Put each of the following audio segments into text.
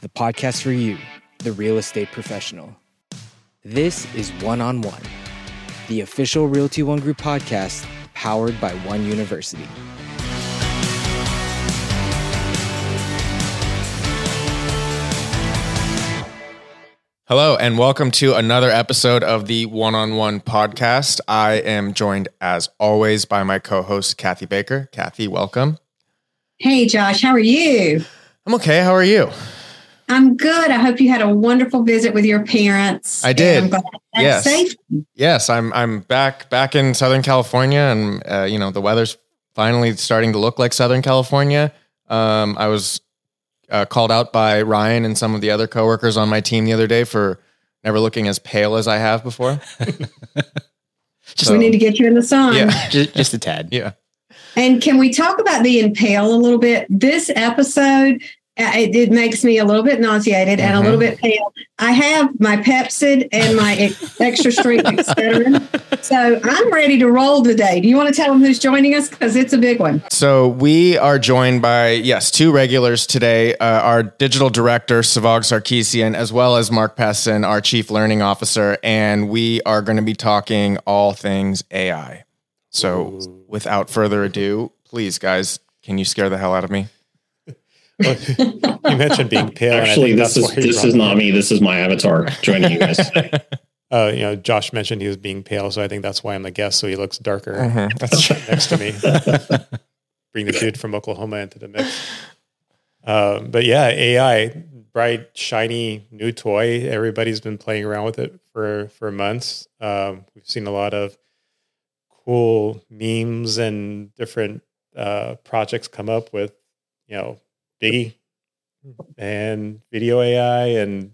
the podcast for you, the real estate professional. This is One on One, the official Realty One Group podcast powered by One University. Hello, and welcome to another episode of the One on One podcast. I am joined, as always, by my co host, Kathy Baker. Kathy, welcome. Hey, Josh, how are you? I'm okay. How are you? I'm good. I hope you had a wonderful visit with your parents. I did. I'm glad Yes. safe. Yes, I'm. I'm back back in Southern California, and uh, you know the weather's finally starting to look like Southern California. Um, I was uh, called out by Ryan and some of the other coworkers on my team the other day for never looking as pale as I have before. Just, we need to get you in the sun. Yeah. just, just a tad. Yeah. And can we talk about being pale a little bit? This episode, it, it makes me a little bit nauseated and a Mhm. little bit pale. I have my Pepcid and my extra strength Excedrin. So I'm ready to roll today. Do you want to tell them who's joining us? Because it's a big one. So we are joined by yes two regulars today. Uh, our digital director Sevag Sarkissian, as well as Mark Pessin, our chief learning officer, and we are going to be talking all things AI. So without further ado, please guys, can you scare the hell out of me? Well, you mentioned being pale. Actually, this is this is not me. This is my avatar joining you guys. Uh, you know, Josh mentioned he was being pale, so I think that's why I'm the guest. So he looks darker. That's next to me. Bring the dude from Oklahoma into the mix. Um, but yeah, AI, bright, shiny new toy. Everybody's been playing around with it for for months. Um, we've seen a lot of cool memes and different uh, projects come up with, you know, Biggie and video AI and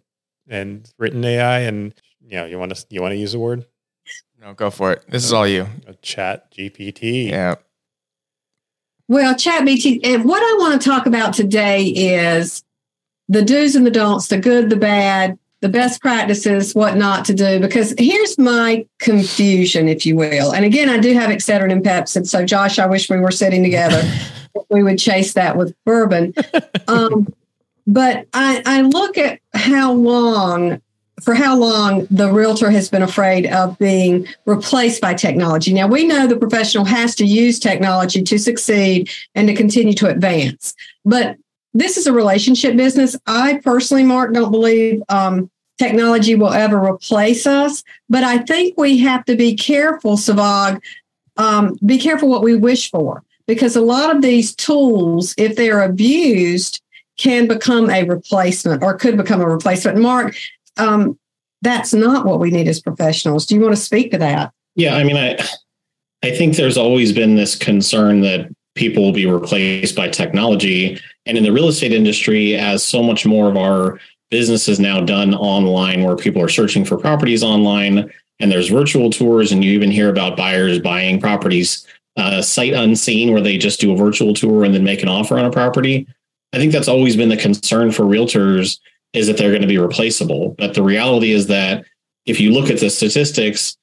and written AI and you know you want to you want to use a word no, go for it. This is all you. a chat GPT Yeah. Well, Chat BT, and what I want to talk about today is the do's and the don'ts, the good, the bad, the best practices, what not to do. Because here's my confusion, if you will. And again, I do have Excedrin and Pepcid. So, Josh, I wish we were sitting together. we would chase that with bourbon. Um, but I, I look at how long, for how long the realtor has been afraid of being replaced by technology. Now, we know the professional has to use technology to succeed and to continue to advance. But this is a relationship business. I personally, Mark, don't believe um, technology will ever replace us. But I think we have to be careful, Sevag, um, be careful what we wish for, because a lot of these tools, if they're abused, can become a replacement or could become a replacement. Mark, um, that's not what we need as professionals. Do you want to speak to that? yeah, I mean, I I think there's always been this concern that people will be replaced by technology, and in the real estate industry, as so much more of our business is now done online, where people are searching for properties online, and there's virtual tours, and you even hear about buyers buying properties uh, sight unseen, where they just do a virtual tour and then make an offer on a property. I think that's always been the concern for realtors is that they're going to be replaceable. But the reality is that if you look at the statistics,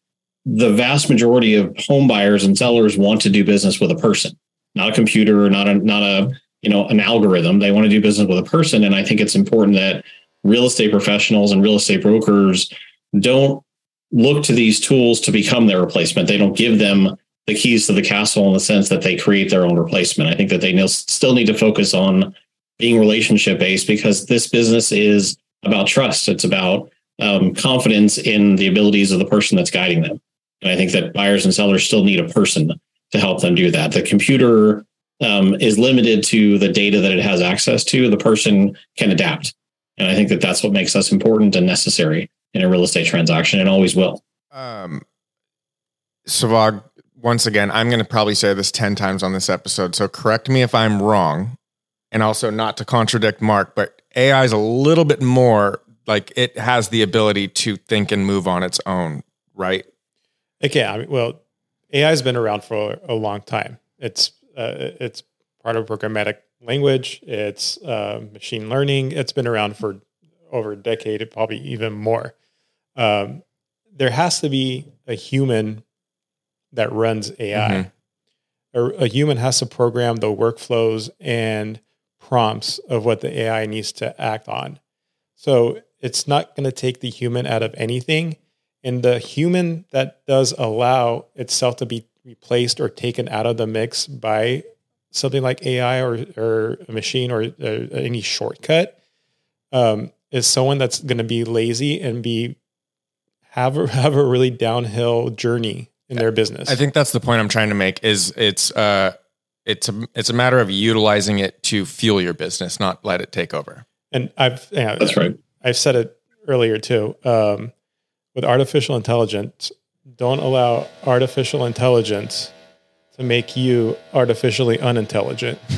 the vast majority of home buyers and sellers want to do business with a person, not a computer, not a not a you know an algorithm. They want to do business with a person, and I think it's important that real estate professionals and real estate brokers don't look to these tools to become their replacement. They don't give them the keys to the castle in the sense that they create their own replacement. I think that they still need to focus on being relationship based because this business is about trust. It's about um, confidence in the abilities of the person that's guiding them. And I think that buyers and sellers still need a person to help them do that. The computer um, is limited to the data that it has access to. The person can adapt. And I think that that's what makes us important and necessary in a real estate transaction and always will. Um, Sevag, once again, I'm going to probably say this 10 times on this episode. So correct me if I'm wrong. And also, not to contradict Mark, but AI is a little bit more like it has the ability to think and move on its own, right? okay I mean, well AI has been around for a long time it's uh, it's part of programmatic language it's uh, machine learning it's been around for over a decade probably even more um, there has to be a human that runs AI. A, a human has to program the workflows and prompts of what the AI needs to act on. So it's not going to take the human out of anything. And the human that does allow itself to be replaced or taken out of the mix by something like AI or, or a machine or uh, any shortcut um, is someone that's going to be lazy and be have a, have a really downhill journey in their business. I think that's the point I'm trying to make. Is it's uh, it's a it's a matter of utilizing it to fuel your business, not let it take over. And I've yeah, That's right. I've said it earlier too. Um, with artificial intelligence, don't allow artificial intelligence to make you artificially unintelligent.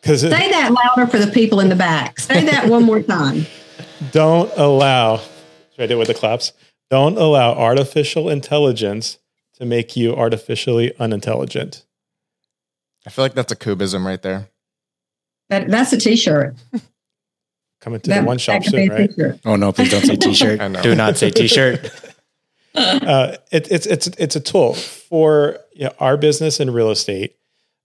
Because Say that louder for the people in the back. Say that one more time. don't allow. Should I do it with the claps? Don't allow artificial intelligence to make you artificially unintelligent. I feel like that's a cubism right there. That, that's a T-shirt. Coming to That, the one shop that could be soon, right? T-shirt. Oh no, please don't say t-shirt. Do not say t-shirt. uh, it, it's it's it's a tool for you know, our business in real estate,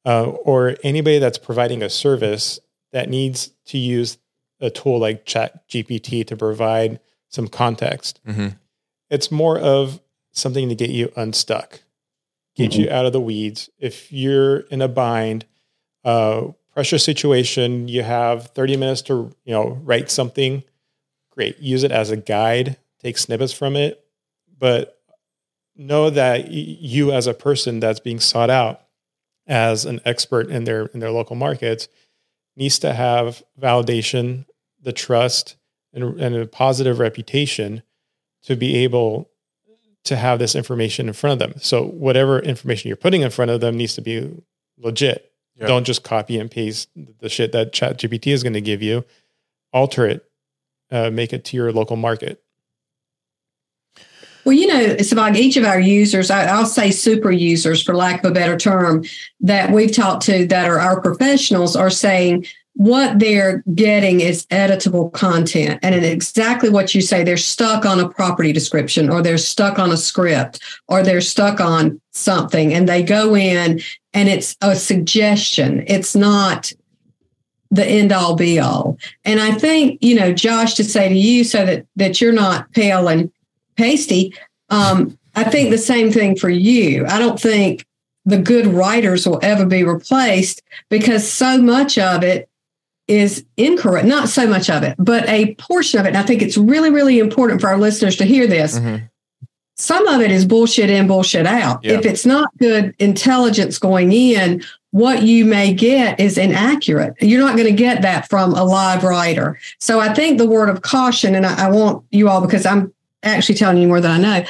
uh, or anybody that's providing a service that needs to use a tool like Chat GPT to provide some context. hmm It's more of something to get you unstuck, get you out of the weeds. If you're in a bind, uh, pressure situation, you have 30 minutes to you know write something. Great, use it as a guide. Take snippets from it, but know that you as a person that's being sought out as an expert in their in their local markets needs to have validation, the trust, and, and a positive reputation to be able to have this information in front of them. So whatever information you're putting in front of them needs to be legit. Yeah. Don't just copy and paste the shit that ChatGPT is going to give you. Alter it, uh, make it to your local market. Well, you know, it's about each of our users, I, I'll say super users for lack of a better term, that we've talked to that are our professionals are saying what they're getting is editable content. And exactly what you say. They're stuck on a property description or they're stuck on a script or they're stuck on something and they go in and it's a suggestion. It's not the end all be all. And I think, you know, Josh, to say to you so that that you're not pale and pasty. Um, I think the same thing for you. I don't think the good writers will ever be replaced because so much of it is incorrect. Not so much of it, but a portion of it. And I think it's really, really important for our listeners to hear this. Mhm. Some of it is bullshit in, bullshit out. Yeah. If it's not good intelligence going in, what you may get is inaccurate. You're not going to get that from a live writer. So I think the word of caution, and I, I want you all because I'm actually telling you more than I know.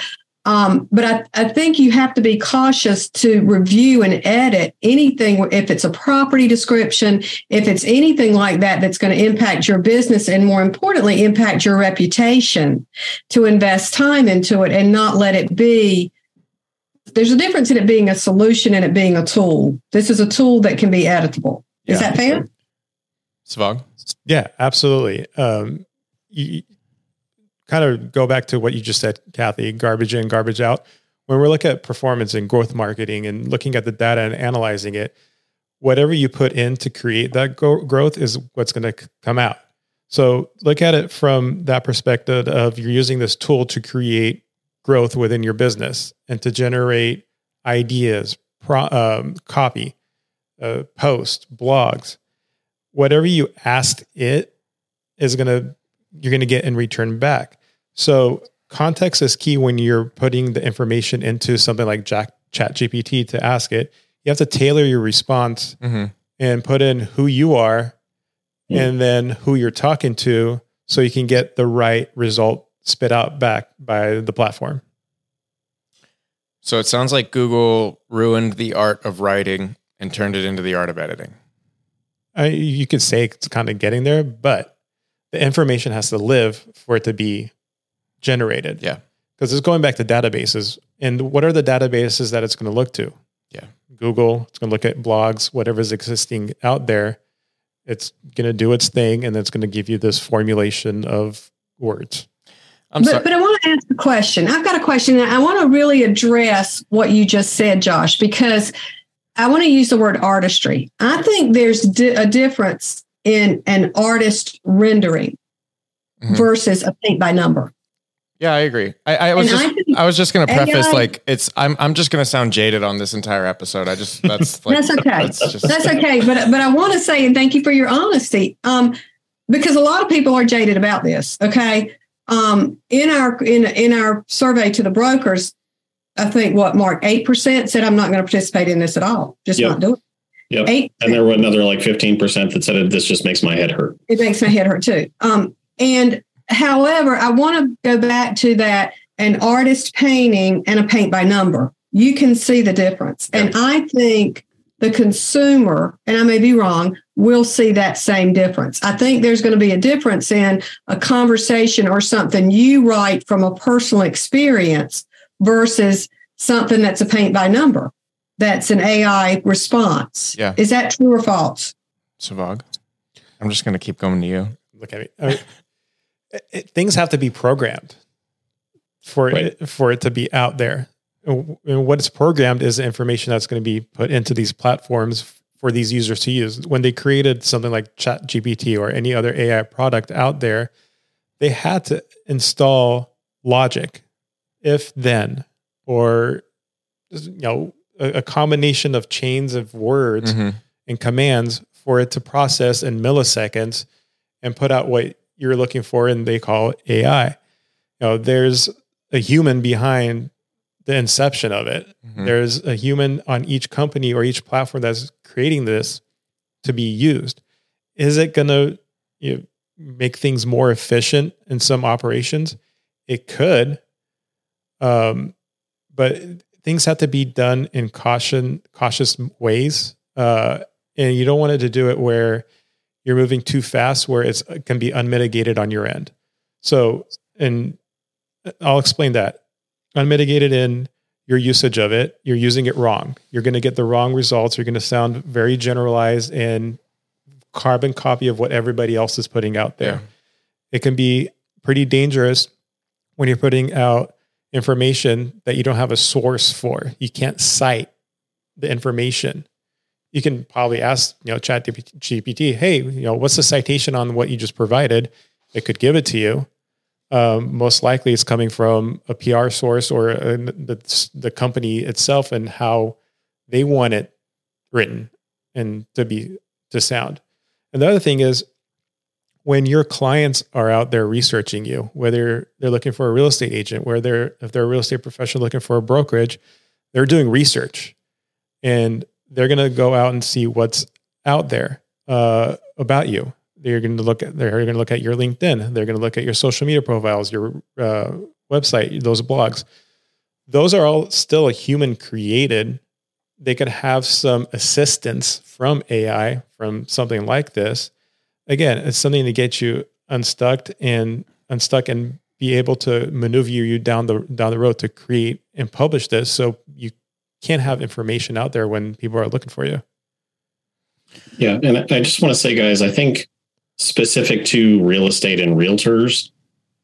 Um, but I, I think you have to be cautious to review and edit anything if it's a property description, if it's anything like that that's going to impact your business and more importantly, impact your reputation to invest time into it and not let it be. There's a difference in it being a solution and it being a tool. This is a tool that can be editable. Is Yeah. that fair? Sevag? Yeah, absolutely. Um, you kind of go back to what you just said, Kathy garbage in, garbage out. When we look at performance and growth marketing and looking at the data and analyzing it, whatever you put in to create that go- growth is what's going to come out. So look at it from that perspective of you're using this tool to create growth within your business and to generate ideas, pro- um, copy, uh, post, blogs, whatever you asked it is going to you're going to get in return back. So context is key when you're putting the information into something like Jack, Chat GPT to ask it. You have to tailor your response hmm and put in who you are and then who you're talking to so you can get the right result spit out back by the platform. So it sounds like Google ruined the art of writing and turned it into the art of editing. I, you could say it's kind of getting there, but the information has to live for it to be generated. Yeah. Because it's going back to databases. And what are the databases that it's going to look to? Yeah. Google, it's going to look at blogs, whatever's existing out there. It's going to do its thing and it's going to give you this formulation of words. I'm but, sorry. but I want to ask a question. I've got a question. and I want to really address what you just said, Josh, because I want to use the word artistry. I think there's di- a difference in an artist rendering mm-hmm. versus a paint by number. Yeah, I agree. I, I was just I, I, was just going to preface AI, like it's I'm I'm just going to sound jaded on this entire episode. I just that's like, that's okay. That's, just, that's okay. But but I want to say and thank you for your honesty. Um, because a lot of people are jaded about this. Okay. Um, in our in in our survey to the brokers, I think what Mark eight percent said I'm not going to participate in this at all. Just yep. not do it. Yep. Eight, and there were another like 15% that said this just makes my head hurt. It makes my head hurt too. Um, and However, I want to go back to that an artist painting and a paint by number. You can see the difference. And I think the consumer, and I may be wrong, will see that same difference. I think there's going to be a difference in a conversation or something you write from a personal experience versus something that's a paint by number. That's an AI response. Yeah. Is that true or false? Sevag, I'm just going to keep going to you. Look at me. I mean, it, things have to be programmed for right. it, for it to be out there. And what is programmed is the information that's going to be put into these platforms for these users to use. When they created something like Chat GPT or any other AI product out there, they had to install logic, if then, or you know, a, a combination of chains of words mm-hmm. and commands for it to process in milliseconds and put out what you're looking for and they call AI. You know, there's a human behind the inception of it. Mm-hmm. There's a human on each company or each platform that's creating this to be used. Is it going to you know, make things more efficient in some operations? It could, um, but things have to be done in caution, cautious ways, uh, and you don't want it to do it where you're moving too fast where it can be unmitigated on your end. So, and I'll explain that. Unmitigated in your usage of it, you're using it wrong. You're going to get the wrong results. You're going to sound very generalized and carbon copy of what everybody else is putting out there. Yeah. It can be pretty dangerous when you're putting out information that you don't have a source for. You can't cite the information you can probably ask, you know, Chat GPT, hey, you know, what's the citation on what you just provided? It could give it to you. Um, most likely, it's coming from a PR source or a, the the company itself and how they want it written and to be to sound. And the other thing is, when your clients are out there researching you, whether they're looking for a real estate agent, whether if they're a real estate professional looking for a brokerage, they're doing research. And they're going to go out and see what's out there uh, about you. They're going to look at they're going to look at your LinkedIn. They're going to look at your social media profiles, your uh, website, those blogs. Those are all still a human created. They could have some assistance from AI from something like this. Again, it's something to get you unstuck and unstuck and be able to maneuver you down the down the road to create and publish this so you can't have information out there when people are looking for you. Yeah. And I just want to say, guys, I think specific to real estate and realtors,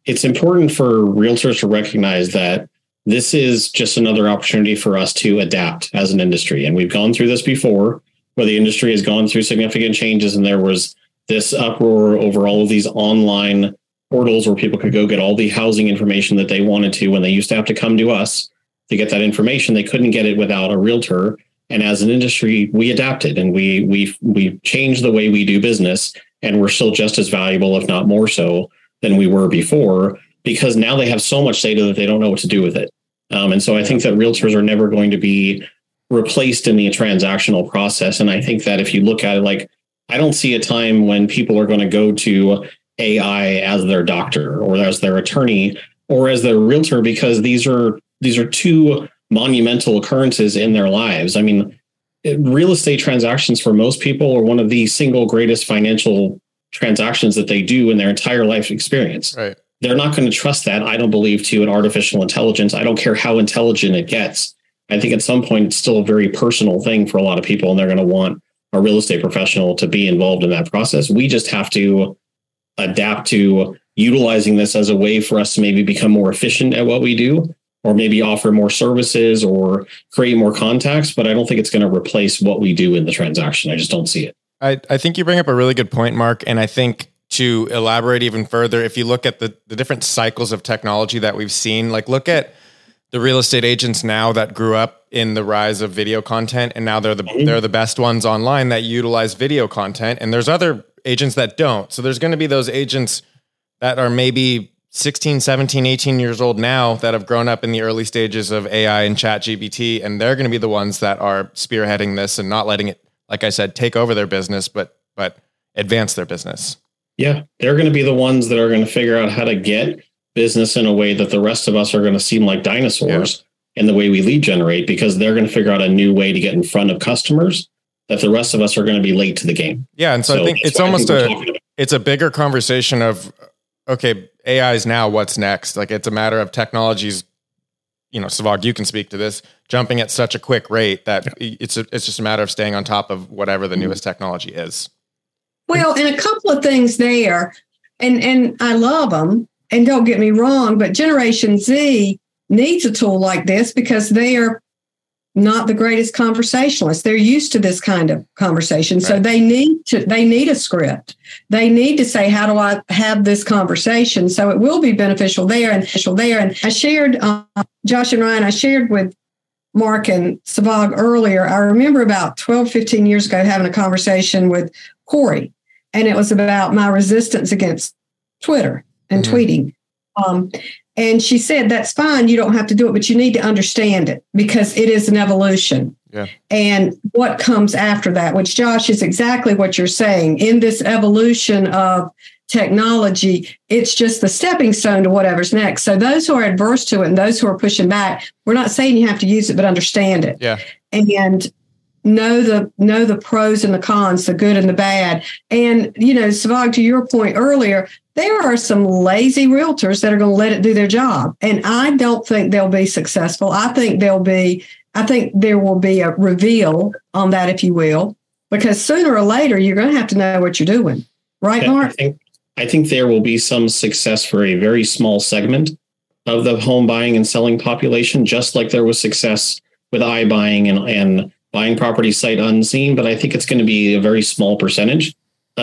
it's important for realtors to recognize that this is just another opportunity for us to adapt as an industry. And we've gone through this before, where the industry has gone through significant changes and there was this uproar over all of these online portals where people could go get all the housing information that they wanted to when they used to have to come to us to get that information. They couldn't get it without a realtor. And as an industry, we adapted and we we we changed the way we do business, and we're still just as valuable, if not more so, than we were before, because now they have so much data that they don't know what to do with it. Um, and so I think that realtors are never going to be replaced in the transactional process. And I think that if you look at it, like I don't see a time when people are going to go to AI as their doctor or as their attorney or as their realtor because these are these are two monumental occurrences in their lives. I mean, real estate transactions for most people are one of the single greatest financial transactions that they do in their entire life experience. Right. They're not going to trust that, I don't believe, to an artificial intelligence. I don't care how intelligent it gets. I think at some point it's still a very personal thing for a lot of people, and they're going to want a real estate professional to be involved in that process. We just have to adapt to utilizing this as a way for us to maybe become more efficient at what we do or maybe offer more services or create more contacts, but I don't think it's going to replace what we do in the transaction. I just don't see it. I, I think you bring up a really good point, Mark. And I think to elaborate even further, if you look at the, the different cycles of technology that we've seen, like look at the real estate agents now that grew up in the rise of video content and now they're the Mhm. they're the best ones online that utilize video content and there's other agents that don't. So there's going to be those agents that are maybe 16, 17, 18 years old now that have grown up in the early stages of AI and chat GPT and they're going to be the ones that are spearheading this and not letting it like I said take over their business but but advance their business. Yeah, they're going to be the ones that are going to figure out how to get business in a way that the rest of us are going to seem like dinosaurs in the way we lead generate because they're going to figure out a new way to get in front of customers that the rest of us are going to be late to the game. Yeah, and so, I think it's almost we're a it's a bigger conversation of okay, AI is now what's next. Like it's a matter of technologies. You know, Sevag, you can speak to this. Jumping at such a quick rate that it's a, it's just a matter of staying on top of whatever the newest technology is. Well, and a couple of things there, and and I love them. And don't get me wrong, but Generation Z needs a tool like this because they are not the greatest conversationalists. They're used to this kind of conversation, so they need to. They need a script. They need to say, "How do I have this conversation?" So it will be beneficial there and beneficial there. And I shared, uh, Josh and Ryan. I shared with Mark and Sevag earlier. I remember about 12, 15 years ago having a conversation with Corey, and it was about my resistance against Twitter and Mhm. tweeting. Um, and she said, That's fine. You don't have to do it, but you need to understand it because it is an evolution. Yeah. And what comes after that, which Josh is exactly what you're saying. In this evolution of technology, it's just the stepping stone to whatever's next. So those who are adverse to it and those who are pushing back, we're not saying you have to use it, but understand it. Yeah. And know the know the pros and the cons, the good and the bad. And you know, Sevag, to your point earlier, there are some lazy realtors that are going to let it do their job. And I don't think they'll be successful. I think they'll be, I think there will be a reveal on that, if you will, because sooner or later you're going to have to know what you're doing. Right, Yeah, I Mark? think I think there will be some success for a very small segment of the home buying and selling population, just like there was success with iBuying and, and buying property sight unseen. But I think it's going to be a very small percentage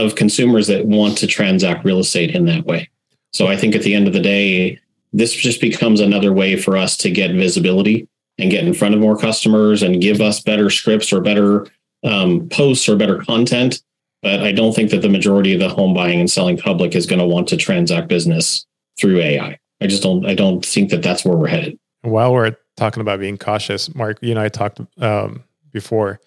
of consumers that want to transact real estate in that way. So I think at the end of the day, this just becomes another way for us to get visibility and get in front of more customers and give us better scripts or better um, posts or better content but I don't think that the majority of the home buying and selling public is going to want to transact business through AI. I just don't. I don't think that that's where we're headed. While we're talking about being cautious, Mark, you and I talked um, before.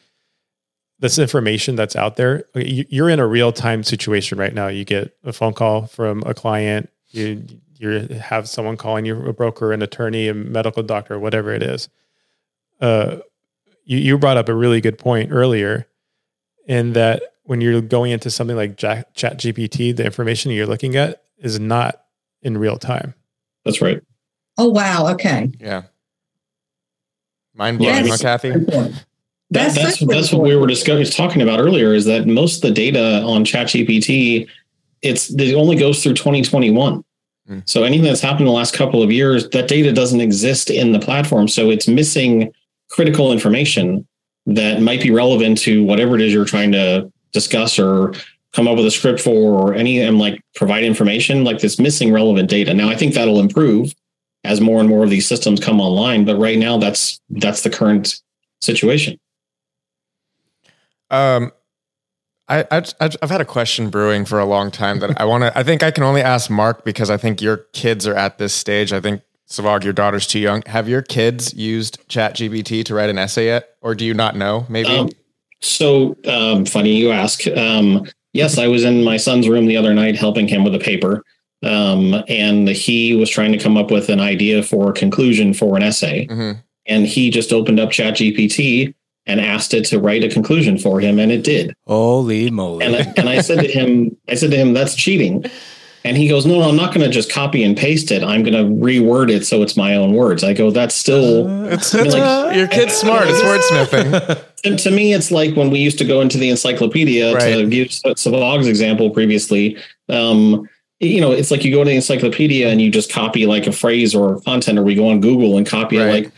This information that's out there, you- you're in a real time situation right now. You get a phone call from a client. You you have someone calling you, a broker, an attorney, a medical doctor, whatever it is. Uh, you you brought up a really good point earlier, in that when you're going into something like Ja- Chat GPT, the information you're looking at is not in real time. That's right. Oh, wow. Okay. Yeah. Mind blowing, Yes. huh, Kathy? That, That's that's that's what we were discussing, talking about earlier. Is that most of the data on ChatGPT, it's it only goes through 2021. Hmm. So anything that's happened in the last couple of years, that data doesn't exist in the platform. So it's missing critical information that might be relevant to whatever it is you're trying to discuss or come up with a script for or any and like provide information like this missing relevant data. Now I think that'll improve as more and more of these systems come online, but right now that's that's the current situation. Um, I, I I've had a question brewing for a long time that I want to. I think I can only ask Mark because I think your kids are at this stage. I think Sevag, your daughter's too young. Have your kids used Chat GPT to write an essay yet, or do you not know? Maybe. Um, so um, funny you ask. Um, yes, I was in my son's room the other night helping him with a paper, um, and he was trying to come up with an idea for a conclusion for an essay, Mhm. and he just opened up ChatGPT and asked it to write a conclusion for him, and it did. Holy moly. And I, and I said to him, I said to him, that's cheating. And he goes, no, no, I'm not going to just copy and paste it. I'm going to reword it so it's my own words. I go, that's still. It's, it's like- your kid's smart. It's wordsmithing. And to me, it's like when we used to go into the encyclopedia to Right. use Sevag's example previously. Um, you know, it's like you go to the encyclopedia and you just copy like a phrase or content, or we go on Google and copy it. Like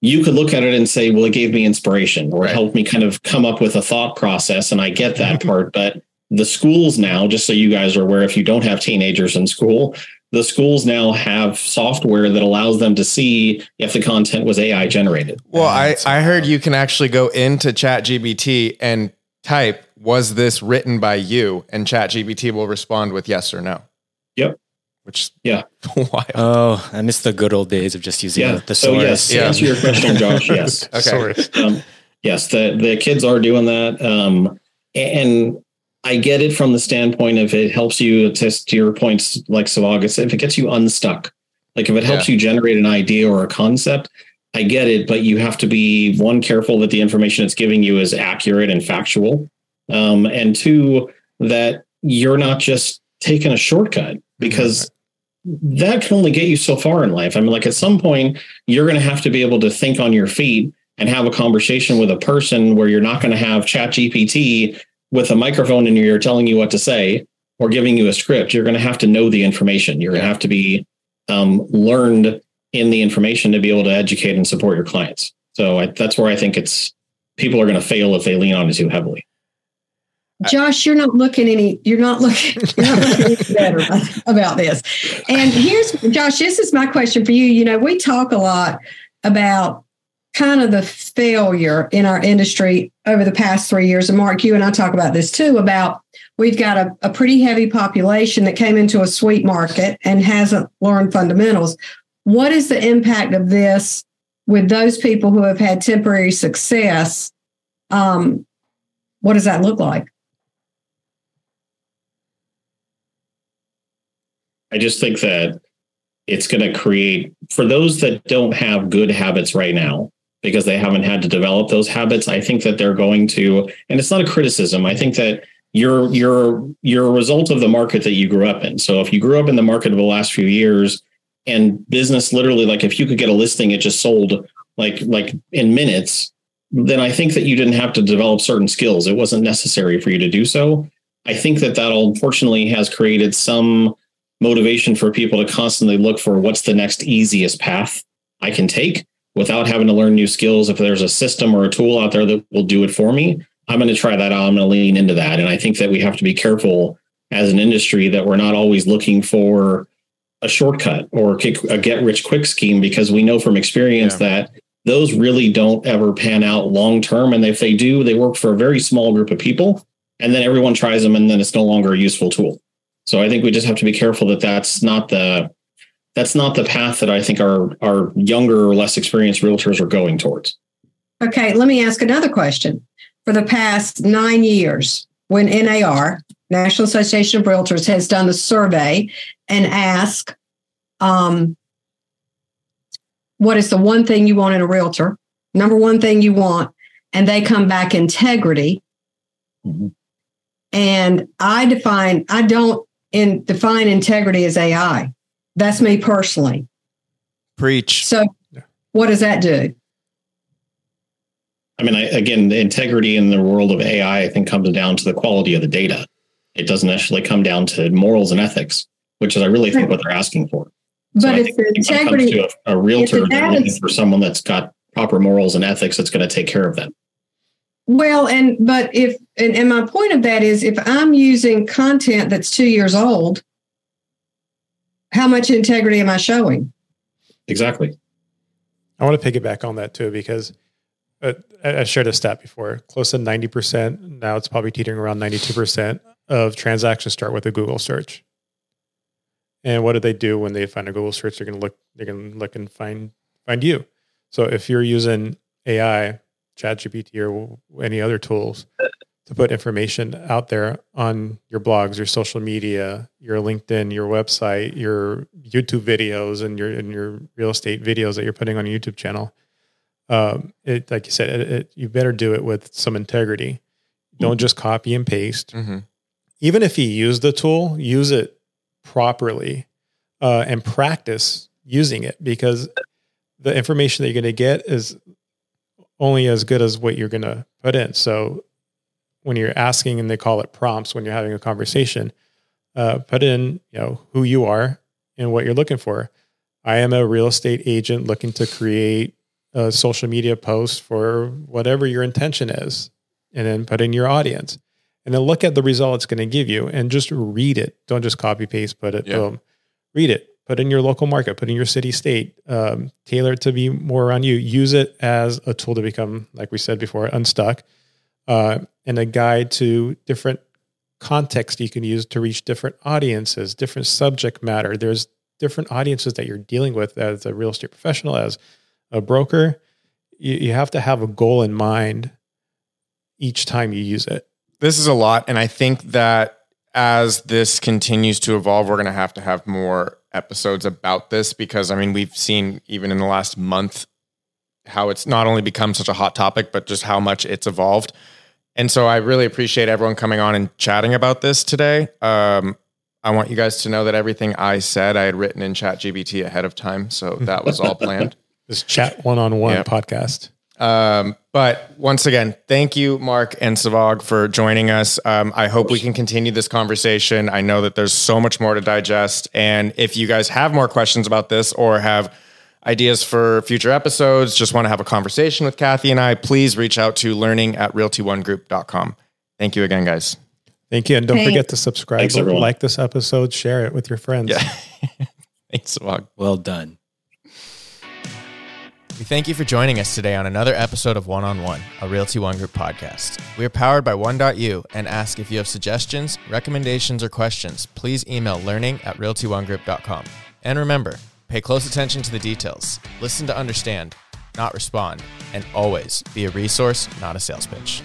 you could look at it and say, well, it gave me inspiration or Right. it helped me kind of come up with a thought process. And I get that mm-hmm. part, but the schools now, just so you guys are aware, if you don't have teenagers in school, the schools now have software that allows them to see if the content was AI generated. Well, ah, I, I heard you can actually go into ChatGPT and type, was this written by you? And ChatGPT will respond with yes or no. Yep. Which yeah. wild. Oh, I miss the good old days of just using yeah. the so source. yes, to Yeah. answer your question, Josh, yes. Okay. Um, yes, the the kids are doing that, um, and I get it from the standpoint of it helps you to, to your points, like Savagas, if it gets you unstuck, like if it helps you generate an idea or a concept, I get it, but you have to be one careful that the information it's giving you is accurate and factual, um, and two that you're not just taking a shortcut because that can only get you so far in life. I mean, like at some point, you're going to have to be able to think on your feet and have a conversation with a person where you're not going to have Chat GPT with a microphone in your ear telling you what to say or giving you a script. You're going to have to know the information. You're going to have to be um, learned in the information to be able to educate and support your clients. So I, that's where I think it's people are going to fail if they lean on it too heavily. Josh, you're not looking any. You're not looking. You're not looking any better about this. And here's Josh. This is my question for you. You know, we talk a lot about kind of the failure in our industry over the past three years. And Mark, you and I talk about this too. About we've got a, a pretty heavy population that came into a sweet market and hasn't learned fundamentals. What is the impact of this with those people who have had temporary success? Um, what does that look like? I just think that it's going to create for those that don't have good habits right now because they haven't had to develop those habits. I think that they're going to, and it's not a criticism. I think that you're you're you're a result of the market that you grew up in. So if you grew up in the market of the last few years and business literally like if you could get a listing it just sold like like in minutes then i think that you didn't have to develop certain skills it wasn't necessary for you to do so i think that that unfortunately has created some motivation for people to constantly look for what's the next easiest path i can take without having to learn new skills if there's a system or a tool out there that will do it for me i'm going to try that out i'm going to lean into that and i think that we have to be careful as an industry that we're not always looking for a shortcut or a get rich quick scheme because we know from experience Yeah. that those really don't ever pan out long term. And if they do, they work for a very small group of people. And then everyone tries them and then it's no longer a useful tool. So I think we just have to be careful that that's not the that's not the path that I think our our younger or less experienced realtors are going towards. Okay, let me ask another question. For the past nine years, when NAR, National Association of Realtors, has done the survey and asked, um, what is the one thing you want in a realtor? Number one thing you want, and they come back integrity. Mhm. And I define, I don't in define integrity as AI. That's me personally. Preach. So, what does that do? I mean, I, again, the integrity in the world of AI, I think, comes down to the quality of the data. It doesn't actually come down to morals and ethics, which is, I really think, what they're asking for. But I if think the when it comes integrity, to a, a realtor, the they're looking for someone that's got proper morals and ethics that's going to take care of them. Well, and but if and, and my point of that is if I'm using content that's two years old, how much integrity am I showing? Exactly. I want to piggyback on that too because uh, I I shared a stat before. Close to ninety percent now. It's probably teetering around ninety-two percent of transactions start with a Google search. And what do they do when they find a Google search? They're going to look. They're going to look and find find you. So if you're using AI, ChatGPT, or any other tools to put information out there on your blogs, your social media, your LinkedIn, your website, your YouTube videos, and your and your real estate videos that you're putting on your YouTube channel. Um, it like you said, it, it, you better do it with some integrity. Don't just copy and paste. Mhm. Even if you use the tool, use it properly uh, and practice using it because the information that you're going to get is only as good as what you're going to put in. So when you're asking and they call it prompts when you're having a conversation, uh, put in you know who you are and what you're looking for. I am a real estate agent looking to create a social media post for whatever your intention is, and then put in your audience. and then look at the result it's going to give you and just read it. Don't just copy paste, put it, Yeah. boom. Read it, put in your local market, put in your city, state, um, tailor it to be more around you. Use it as a tool to become, like we said before, unstuck, uh, and a guide to different context you can use to reach different audiences, different subject matter. There's different audiences that you're dealing with as a real estate professional, as a broker. You, you have to have a goal in mind each time you use it. this is a lot and i think that as this continues to evolve we're going to have to have more episodes about this because i mean we've seen even in the last month how it's not only become such a hot topic but just how much it's evolved. And so i really appreciate everyone coming on and chatting about this today. Um, i want you guys to know that everything i said i had written in chat gpt ahead of time so that was all planned. This chat one on one podcast. Um, but once again, thank you, Mark and Sevag, for joining us. Um, I hope we can continue this conversation. I know that there's so much more to digest. And if you guys have more questions about this or have ideas for future episodes, just want to have a conversation with Kathy and I, please reach out to learning at realty1group.com. Thank you again, guys. Thank you. And don't Thanks. forget to subscribe, Thanks, like this episode, share it with your friends. Yeah. Thanks, Sevag. Well done. We thank you for joining us today on another episode of One on One, a Realty One Group podcast. We are powered by One.u and ask if you have suggestions, recommendations, or questions, please email learning at realtyonegroup.com. And remember, pay close attention to the details, listen to understand, not respond, and always be a resource, not a sales pitch.